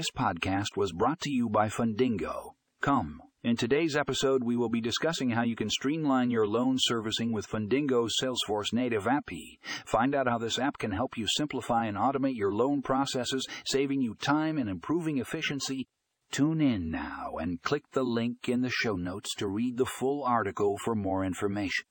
This podcast was brought to you by Fundingo. Come. In today's episode, we will be discussing how you can streamline your loan servicing with Fundingo's Salesforce native app. Find out how this app can help you simplify and automate your loan processes, saving you time and improving efficiency. Tune in now and click the link in the show notes to read the full article for more information.